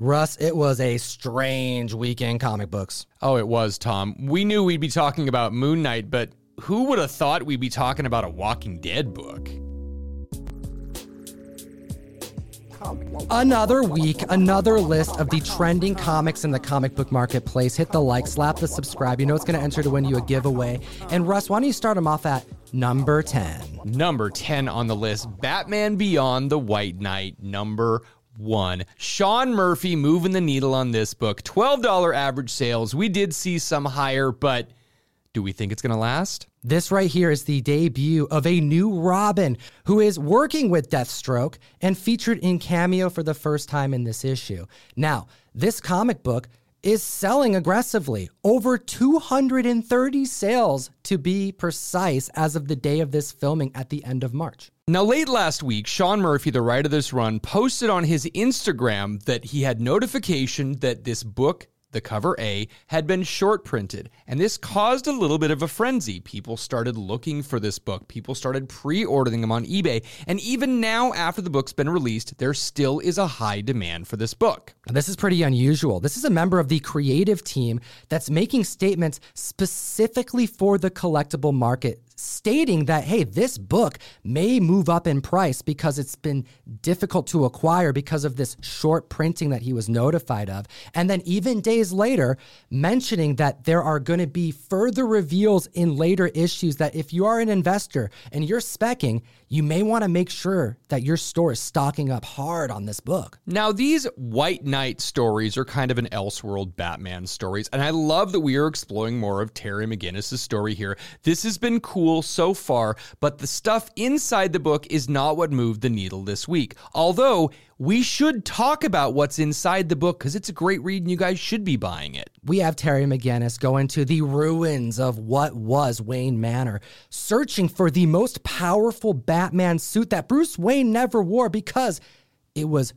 Russ, it was a strange weekend comic books. Oh, it was, Tom. We knew we'd be talking about Moon Knight, but who would have thought we'd be talking about a Walking Dead book? Another week, another list of the trending comics in the comic book marketplace. Hit the like, slap the subscribe. You know it's going to enter to win you a giveaway. And Russ, why don't you start them off at number 10? Number 10 on the list Batman Beyond the White Knight, number one. Sean Murphy moving the needle on this book. $12 average sales. We did see some higher, but do we think it's going to last? This right here is the debut of a new Robin who is working with Deathstroke and featured in Cameo for the first time in this issue. Now, this comic book is selling aggressively. Over 230 sales to be precise as of the day of this filming at the end of March. Now, late last week, Sean Murphy, the writer of this run, posted on his Instagram that he had notification that this book the cover A, had been short printed, and this caused a little bit of a frenzy. People started looking for this book, people started pre ordering them on eBay, and even now, after the book's been released, there still is a high demand for this book. This is pretty unusual. This is a member of the creative team that's making statements specifically for the collectible market stating that, hey, this book may move up in price because it's been difficult to acquire because of this short printing that he was notified of. And then even days later, mentioning that there are going to be further reveals in later issues that if you are an investor and you're specking, you may want to make sure that your store is stocking up hard on this book. Now, these White Knight stories are kind of an Elseworld Batman stories, and I love that we are exploring more of Terry McGinnis' story here. This has been cool so far, but the stuff inside the book is not what moved the needle this week. Although, we should talk about what's inside the book because it's a great read and you guys should be buying it. We have Terry McGinnis going to the ruins of what was Wayne Manor, searching for the most powerful Batman suit that Bruce Wayne never wore because it was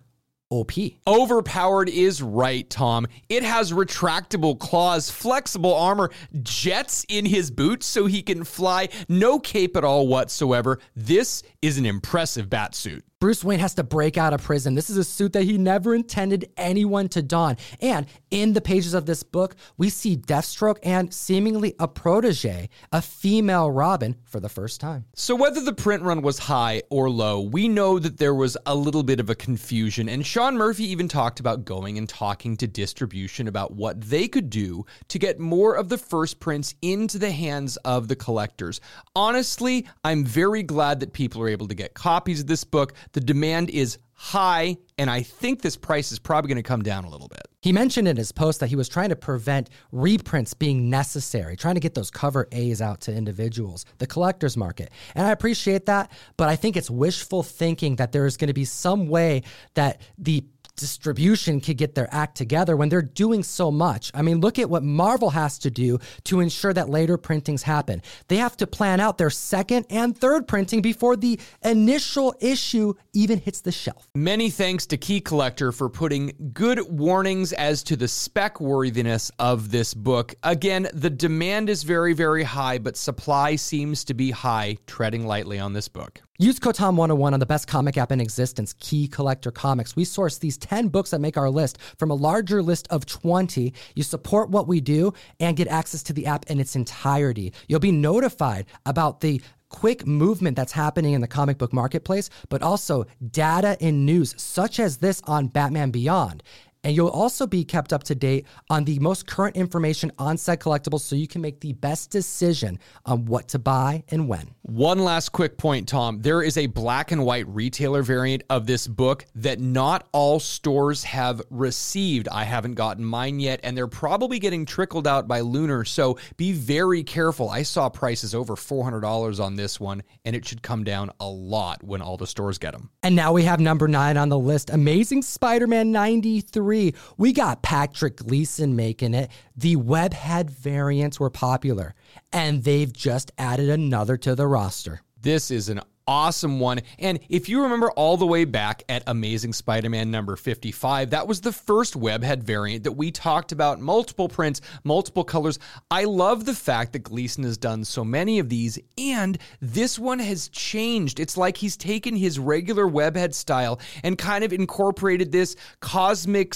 OP. Overpowered is right, Tom. It has retractable claws, flexible armor, jets in his boots so he can fly, no cape at all whatsoever. This is an impressive bat suit. Bruce Wayne has to break out of prison. This is a suit that he never intended anyone to don. And in the pages of this book, we see Deathstroke and seemingly a protege, a female Robin, for the first time. So, whether the print run was high or low, we know that there was a little bit of a confusion. And Sean Murphy even talked about going and talking to distribution about what they could do to get more of the first prints into the hands of the collectors. Honestly, I'm very glad that people are able to get copies of this book. The demand is high, and I think this price is probably going to come down a little bit. He mentioned in his post that he was trying to prevent reprints being necessary, trying to get those cover A's out to individuals, the collector's market. And I appreciate that, but I think it's wishful thinking that there is going to be some way that the distribution could get their act together when they're doing so much. I mean, look at what Marvel has to do to ensure that later printings happen. They have to plan out their second and third printing before the initial issue even hits the shelf. Many thanks to Key Collector for putting good warnings as to the spec worthiness of this book. Again, the demand is very, very high, but supply seems to be high, treading lightly on this book. Use ComicTom 101 on the best comic app in existence, Key Collector Comics. We source these 10 books that make our list from a larger list of 20. You support what we do and get access to the app in its entirety. You'll be notified about the quick movement that's happening in the comic book marketplace, but also data and news such as this on Batman Beyond. And you'll also be kept up to date on the most current information on said collectibles so you can make the best decision on what to buy and when. One last quick point, Tom. There is a black and white retailer variant of this book that not all stores have received. I haven't gotten mine yet, and they're probably getting trickled out by Lunar. So be very careful. I saw prices over $400 on this one, and it should come down a lot when all the stores get them. And now we have number nine on the list Amazing Spider Man 93 three, we got Patrick Gleason making it. The webhead variants were popular, and they've just added another to the roster. This is an awesome one. And if you remember all the way back at Amazing Spider Man number 55, that was the first webhead variant that we talked about multiple prints, multiple colors. I love the fact that Gleason has done so many of these, and this one has changed. It's like he's taken his regular webhead style and kind of incorporated this cosmic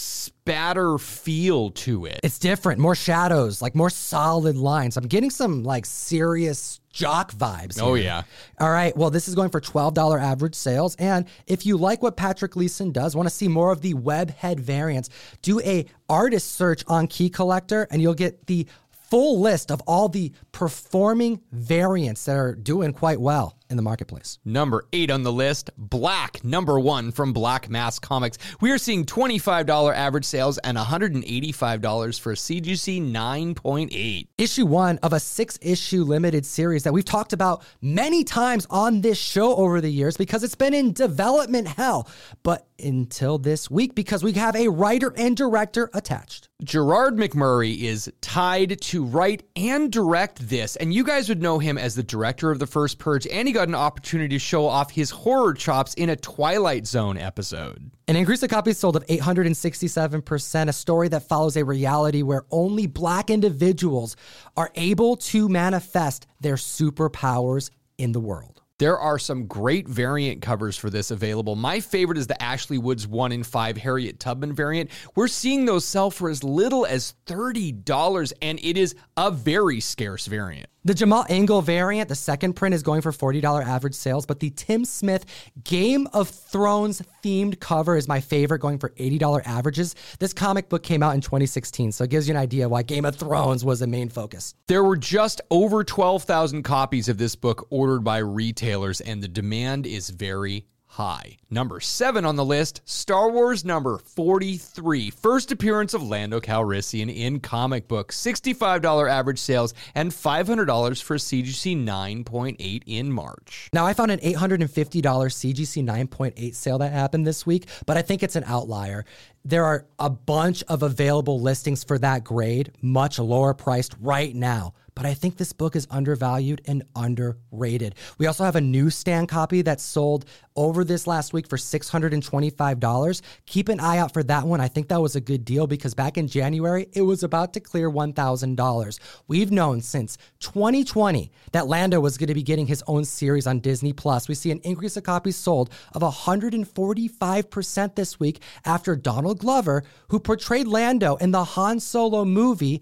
badder feel to it. It's different, more shadows, like more solid lines. I'm getting some like serious jock vibes. Oh, yeah. All right. Well, this is going for $12 average sales. And if you like what Patrick Gleason does, want to see more of the web head variants, do a artist search on Key Collector and you'll get the full list of all the performing variants that are doing quite well in the marketplace. Number eight on the list, Black, number one from Black Mask Comics. We are seeing $25 average sales and $185 for a CGC 9.8. Issue one of a six issue limited series that we've talked about many times on this show over the years because it's been in development hell. But until this week, because we have a writer and director attached. Gerard McMurray is tied to write and direct this, and you guys would know him as the director of The First Purge, and he got an opportunity to show off his horror chops in a Twilight Zone episode. An increase of copies sold of 867%, a story that follows a reality where only black individuals are able to manifest their superpowers in the world. There are some great variant covers for this available. My favorite is the Ashley Woods 1 in 5 Harriet Tubman variant. We're seeing those sell for as little as $30, and it is a very scarce variant. The Jamal Igle variant, the second print, is going for $40 average sales, but the Tim Smith Game of Thrones themed cover is my favorite, going for $80 averages. This comic book came out in 2016, so it gives you an idea why Game of Thrones was the main focus. There were just over 12,000 copies of this book ordered by retailers, and the demand is very high. Number seven on the list, Star Wars number 43. First appearance of Lando Calrissian in comic book. $65 average sales and $500 for CGC 9.8 in March. Now, I found an $850 CGC 9.8 sale that happened this week, but I think it's an outlier. There are a bunch of available listings for that grade, much lower priced right now but I think this book is undervalued and underrated. We also have a newsstand copy that sold over this last week for $625. Keep an eye out for that one. I think that was a good deal because back in January, it was about to clear $1,000. We've known since 2020 that Lando was going to be getting his own series on Disney Plus. We see an increase of copies sold of 145% this week after Donald Glover, who portrayed Lando in the Han Solo movie,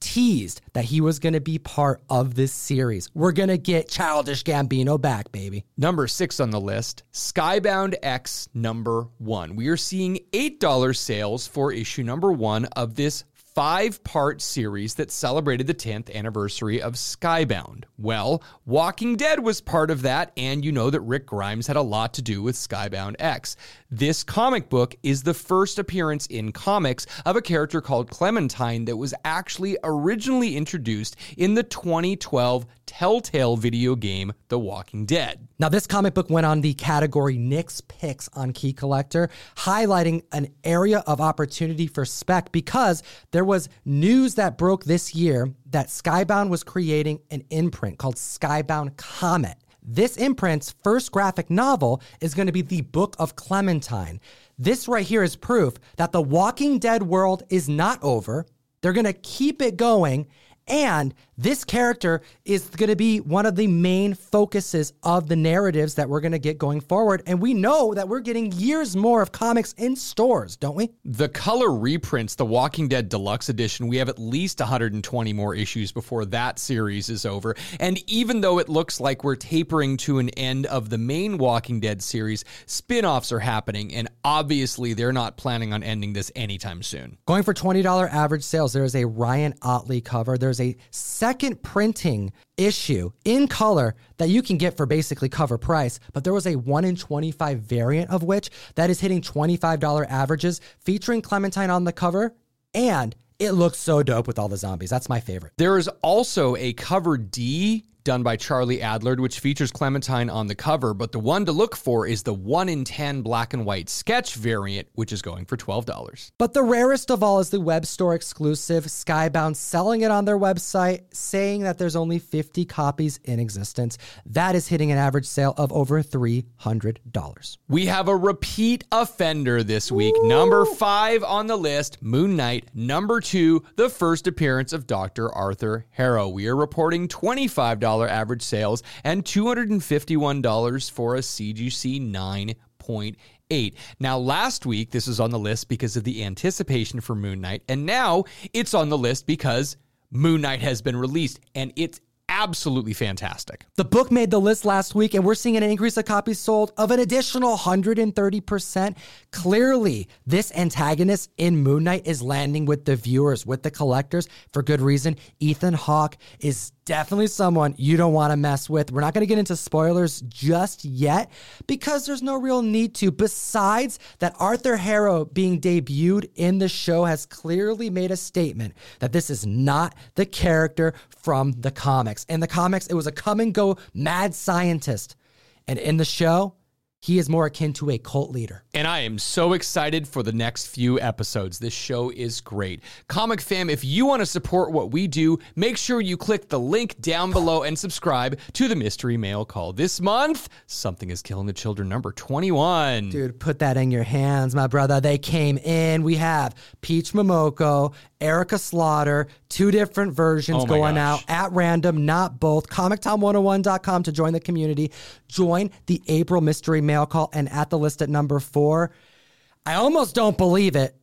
teased that he was going to be part of this series. We're going to get Childish Gambino back, baby. Number six on the list, Skybound X number one. We are seeing $8 sales for issue number one of this five part series that celebrated the 10th anniversary of Skybound. Well, Walking Dead was part of that, and you know that Rick Grimes had a lot to do with Skybound X. This comic book is the first appearance in comics of a character called Clementine that was actually originally introduced in the 2012 Telltale video game The Walking Dead. Now, this comic book went on the category Nick's Picks on Key Collector, highlighting an area of opportunity for spec because there was news that broke this year that Skybound was creating an imprint called Skybound Comet. This imprint's first graphic novel is going to be the Book of Clementine. This right here is proof that the Walking Dead world is not over. They're going to keep it going and this character is going to be one of the main focuses of the narratives that we're going to get going forward. And we know that we're getting years more of comics in stores, don't we? The color reprints, the Walking Dead Deluxe Edition, we have at least 120 more issues before that series is over. And even though it looks like we're tapering to an end of the main Walking Dead series, spin offs are happening. And obviously, they're not planning on ending this anytime soon. Going for $20 average sales, there is a Ryan Ottley cover. There's a second printing issue in color that you can get for basically cover price, but there was a 1 in 25 variant of which that is hitting $25 averages featuring Clementine on the cover and it looks so dope with all the zombies. That's my favorite. There is also a cover D done by Charlie Adlard, which features Clementine on the cover, but the one to look for is the 1 in 10 black and white sketch variant, which is going for $12. But the rarest of all is the web store exclusive Skybound selling it on their website, saying that there's only 50 copies in existence. That is hitting an average sale of over $300. We have a repeat offender this week. Ooh. Number five on the list, Moon Knight. Number two, the first appearance of Dr. Arthur Harrow. We are reporting $25 average sales and $251 for a CGC 9.8. 8. Now, last week, this was on the list because of the anticipation for Moon Knight, and now it's on the list because Moon Knight has been released, and it's absolutely fantastic. The book made the list last week, and we're seeing an increase of copies sold of an additional 130%. Clearly, this antagonist in Moon Knight is landing with the viewers, with the collectors, for good reason. Ethan Hawke is definitely someone you don't want to mess with. We're not going to get into spoilers just yet because there's no real need to. Besides that, Arthur Harrow being debuted in the show has clearly made a statement that this is not the character from the comics. In the comics, it was a come and go mad scientist. And in the show, he is more akin to a cult leader. And I am so excited for the next few episodes. This show is great. Comic fam, if you want to support what we do, make sure you click the link down below and subscribe to the Mystery Mail Call. This month, Something is Killing the Children number 21. Dude, put that in your hands, my brother. They came in. We have Peach Momoko, Erica Slaughter, two different versions Oh going gosh. out at random, not both. ComicTom101.com to join the community. Join the April Mystery Mail Call and at the list at number four. I almost don't believe it,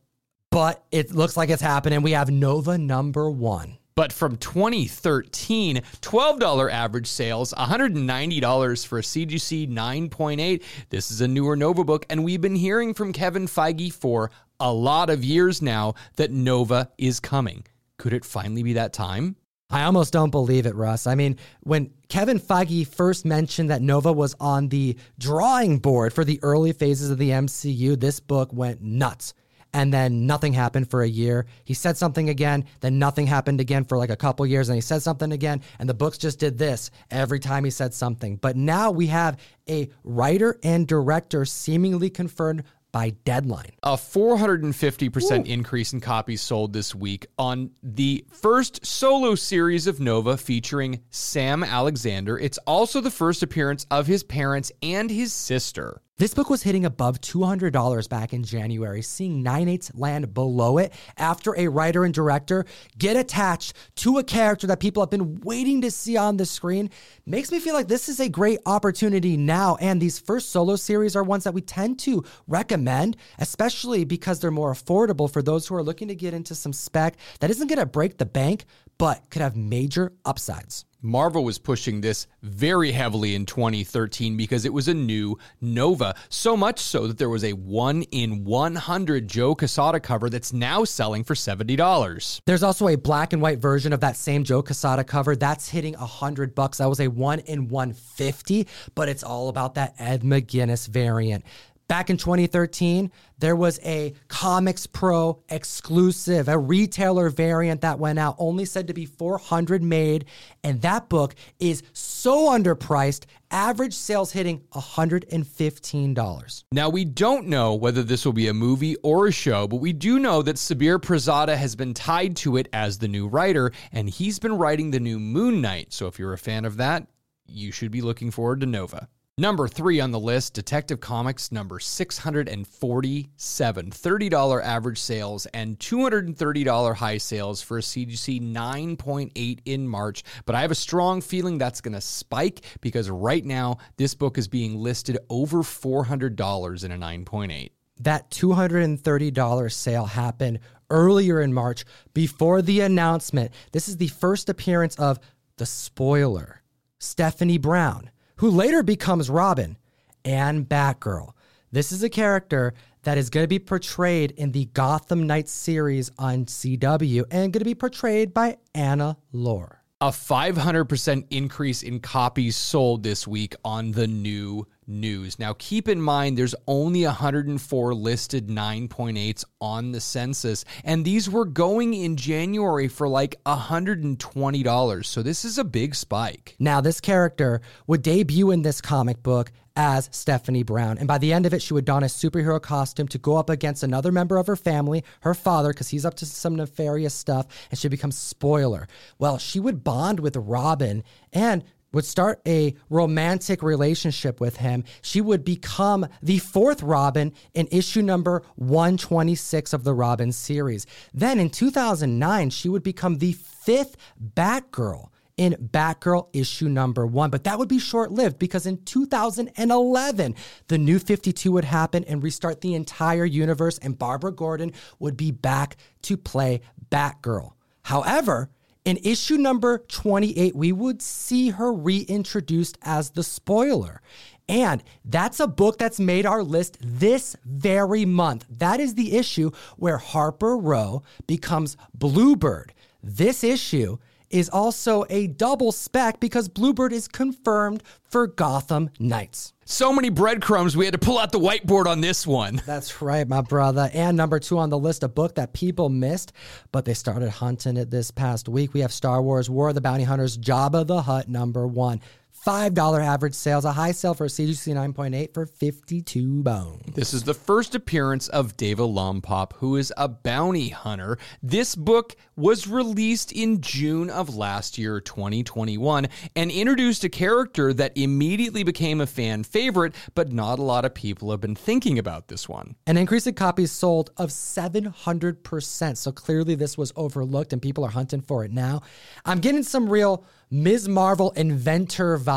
but it looks like it's happening. We have Nova number one. But from 2013, $12 average sales, $190 for a CGC 9.8. This is a newer Nova book, and we've been hearing from Kevin Feige for a lot of years now that Nova is coming. Could it finally be that time? I almost don't believe it, Russ. I mean, when Kevin Feige first mentioned that Nova was on the drawing board for the early phases of the MCU, this book went nuts. And then nothing happened for a year. He said something again, then nothing happened again for like a couple years, and he said something again, and the books just did this every time he said something. But now we have a writer and director seemingly confirmed by deadline. A 450% increase in copies sold this week on the first solo series of Nova featuring Sam Alexander. It's also the first appearance of his parents and his sister. This book was hitting above $200 back in January, seeing 9 8 land below it after a writer and director get attached to a character that people have been waiting to see on the screen. Makes me feel like this is a great opportunity now. And these first solo series are ones that we tend to recommend, especially because they're more affordable for those who are looking to get into some spec that isn't going to break the bank, but could have major upsides. Marvel was pushing this very heavily in 2013 because it was a new Nova. So much so that there was a 1 in 100 Joe Quesada cover that's now selling for $70. There's also a black and white version of that same Joe Quesada cover that's hitting a hundred bucks. That was a one in 150, but it's all about that Ed McGuinness variant. Back in 2013, there was a Comics Pro exclusive, a retailer variant that went out, only said to be 400 made. And that book is so underpriced, average sales hitting $115. Now, we don't know whether this will be a movie or a show, but we do know that Sabir Pirzada has been tied to it as the new writer, and he's been writing the new Moon Knight. So if you're a fan of that, you should be looking forward to Nova. Number three on the list, Detective Comics number 647. $30 average sales and $230 high sales for a CGC 9.8 in March. But I have a strong feeling that's going to spike because right now this book is being listed over $400 in a 9.8. that $230 sale happened earlier in March before the announcement. This is the first appearance of the spoiler, Stephanie Brown, who later becomes Robin and Batgirl. This is a character that is going to be portrayed in the Gotham Knights series on CW and going to be portrayed by Anna Lore. A 500% increase in copies sold this week on the new news. Now, keep in mind there's only 104 listed 9.8s on the census, and these were going in January for like $120. So, this is a big spike. Now, this character would debut in this comic book as Stephanie Brown. And by the end of it, she would don a superhero costume to go up against another member of her family, her father, because he's up to some nefarious stuff, and she becomes spoiler. Well, she would bond with Robin and would start a romantic relationship with him. She would become the fourth Robin in issue number 126 of the Robin series. Then in 2009, she would become the fifth Batgirl in Batgirl issue number one. But that would be short lived because in 2011, the new 52 would happen and restart the entire universe, and Barbara Gordon would be back to play Batgirl. However, in issue number 28, we would see her reintroduced as the spoiler. And that's a book that's made our list this very month. That is the issue where Harper Row becomes Bluebird. This issue is also a double spec because Bluebird is confirmed for Gotham Knights. So many breadcrumbs, we had to pull out the whiteboard on this one. That's right, my brother. And number two on the list, a book that people missed, but they started hunting it this past week. We have Star Wars War of the Bounty Hunters, Jabba the Hutt, number one. $5 average sales, a high sale for a CGC 9.8 for 52 bones. This is the first appearance of Deva Lompop, who is a bounty hunter. This book was released in June of last year, 2021, and introduced a character that immediately became a fan favorite, but not a lot of people have been thinking about this one. An increase in copies sold of 700%. So clearly this was overlooked and people are hunting for it now. I'm getting some real Ms. Marvel inventor vibes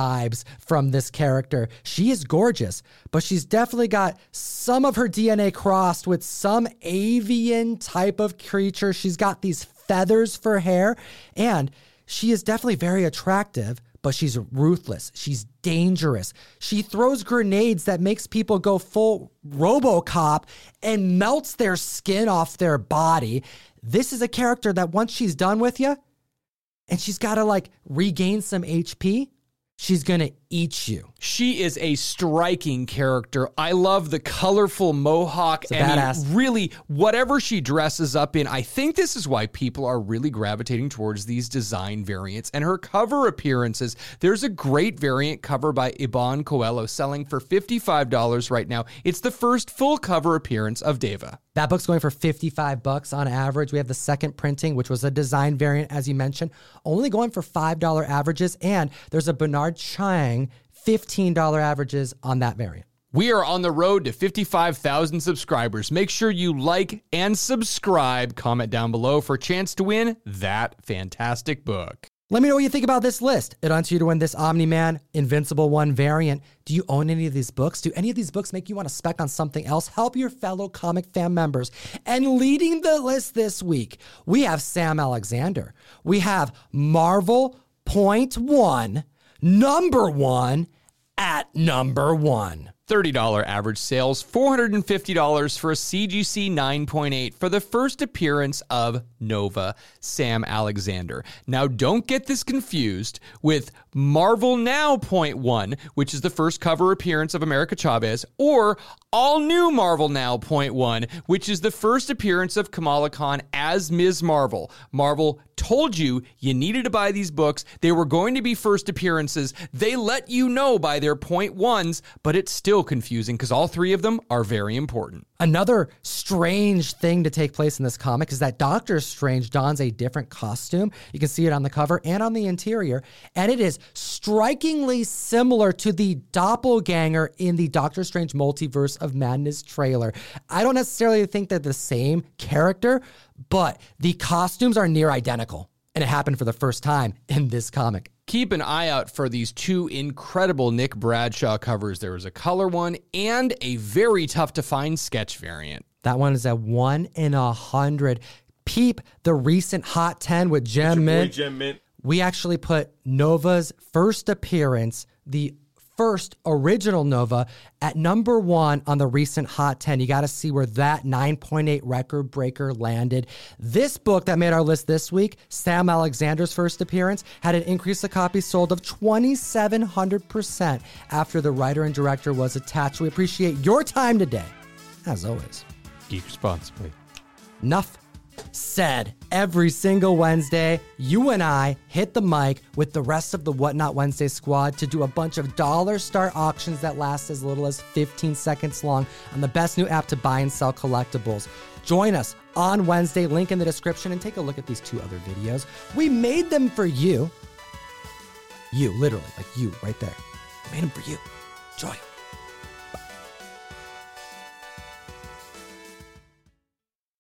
from this character. She is gorgeous, but she's definitely got some of her DNA crossed with some avian type of creature. She's got these feathers for hair, and she is definitely very attractive. But she's ruthless. She's dangerous. She throws grenades that makes people go full RoboCop and melts their skin off their body. This is a character that once she's done with you, and she's got to like regain some HP, she's going to eat you. She is a striking character. I love the colorful mohawk It's a badass. really whatever she dresses up in. I think this is why people are really gravitating towards these design variants and her cover appearances. There's a great variant cover by Iban Coelho selling for $55 right now. It's the first full cover appearance of Deva. That book's going for 55 bucks on average. We have the second printing, which was a design variant, as you mentioned, only going for $5 averages. And there's a Bernard Chang $15 averages on that variant. We are on the road to 55,000 subscribers. Make sure you like and subscribe. Comment down below for a chance to win that fantastic book. Let me know what you think about this list. It wants you to win this Omni Man Invincible One variant. Do you own any of these books? Do any of these books make you want to spec on something else? Help your fellow comic fan members. And leading the list this week, we have Sam Alexander. We have Marvel Point One, number one at number one. $30 average sales, $450 for a CGC 9.8 for the first appearance of Nova, Sam Alexander. Now, don't get this confused with Marvel Now Point One, which is the first cover appearance of America Chavez, or All New Marvel Now Point One, which is the first appearance of Kamala Khan as Ms. Marvel. Marvel told you you needed to buy these books. They were going to be first appearances. They let you know by their point ones, but it's still confusing because all three of them are very important. Another strange thing to take place in this comic is that Doctor Strange dons a different costume. You can see it on the cover and on the interior, and it is strikingly similar to the doppelganger in the Doctor Strange Multiverse of Madness trailer. I don't necessarily think they're the same character, but the costumes are near identical, and it happened for the first time in this comic keep an eye out for these two incredible Nick Bradshaw covers. There was a color one and a very tough to find sketch variant. That one is at one in a hundred. Peep the recent Hot 10 with Gem Mint. Gem Mint. We actually put Nova's first appearance, the first original Nova at number one on the recent Hot 10. You got to see where that 9.8 record breaker landed. This book that made our list this week, Sam Alexander's first appearance, had an increase of copies sold of 2,700% after the writer and director was attached. We appreciate your time today, as always. Geek responsibly. Enough said every single Wednesday, you and I hit the mic with the rest of the Whatnot Wednesday squad to do a bunch of dollar star auctions that last as little as 15 seconds long on the best new app to buy and sell collectibles. Join us on Wednesday, link in the description, and take a look at these two other videos. We made them for you. You, literally, like you right there. We made them for you. 'em.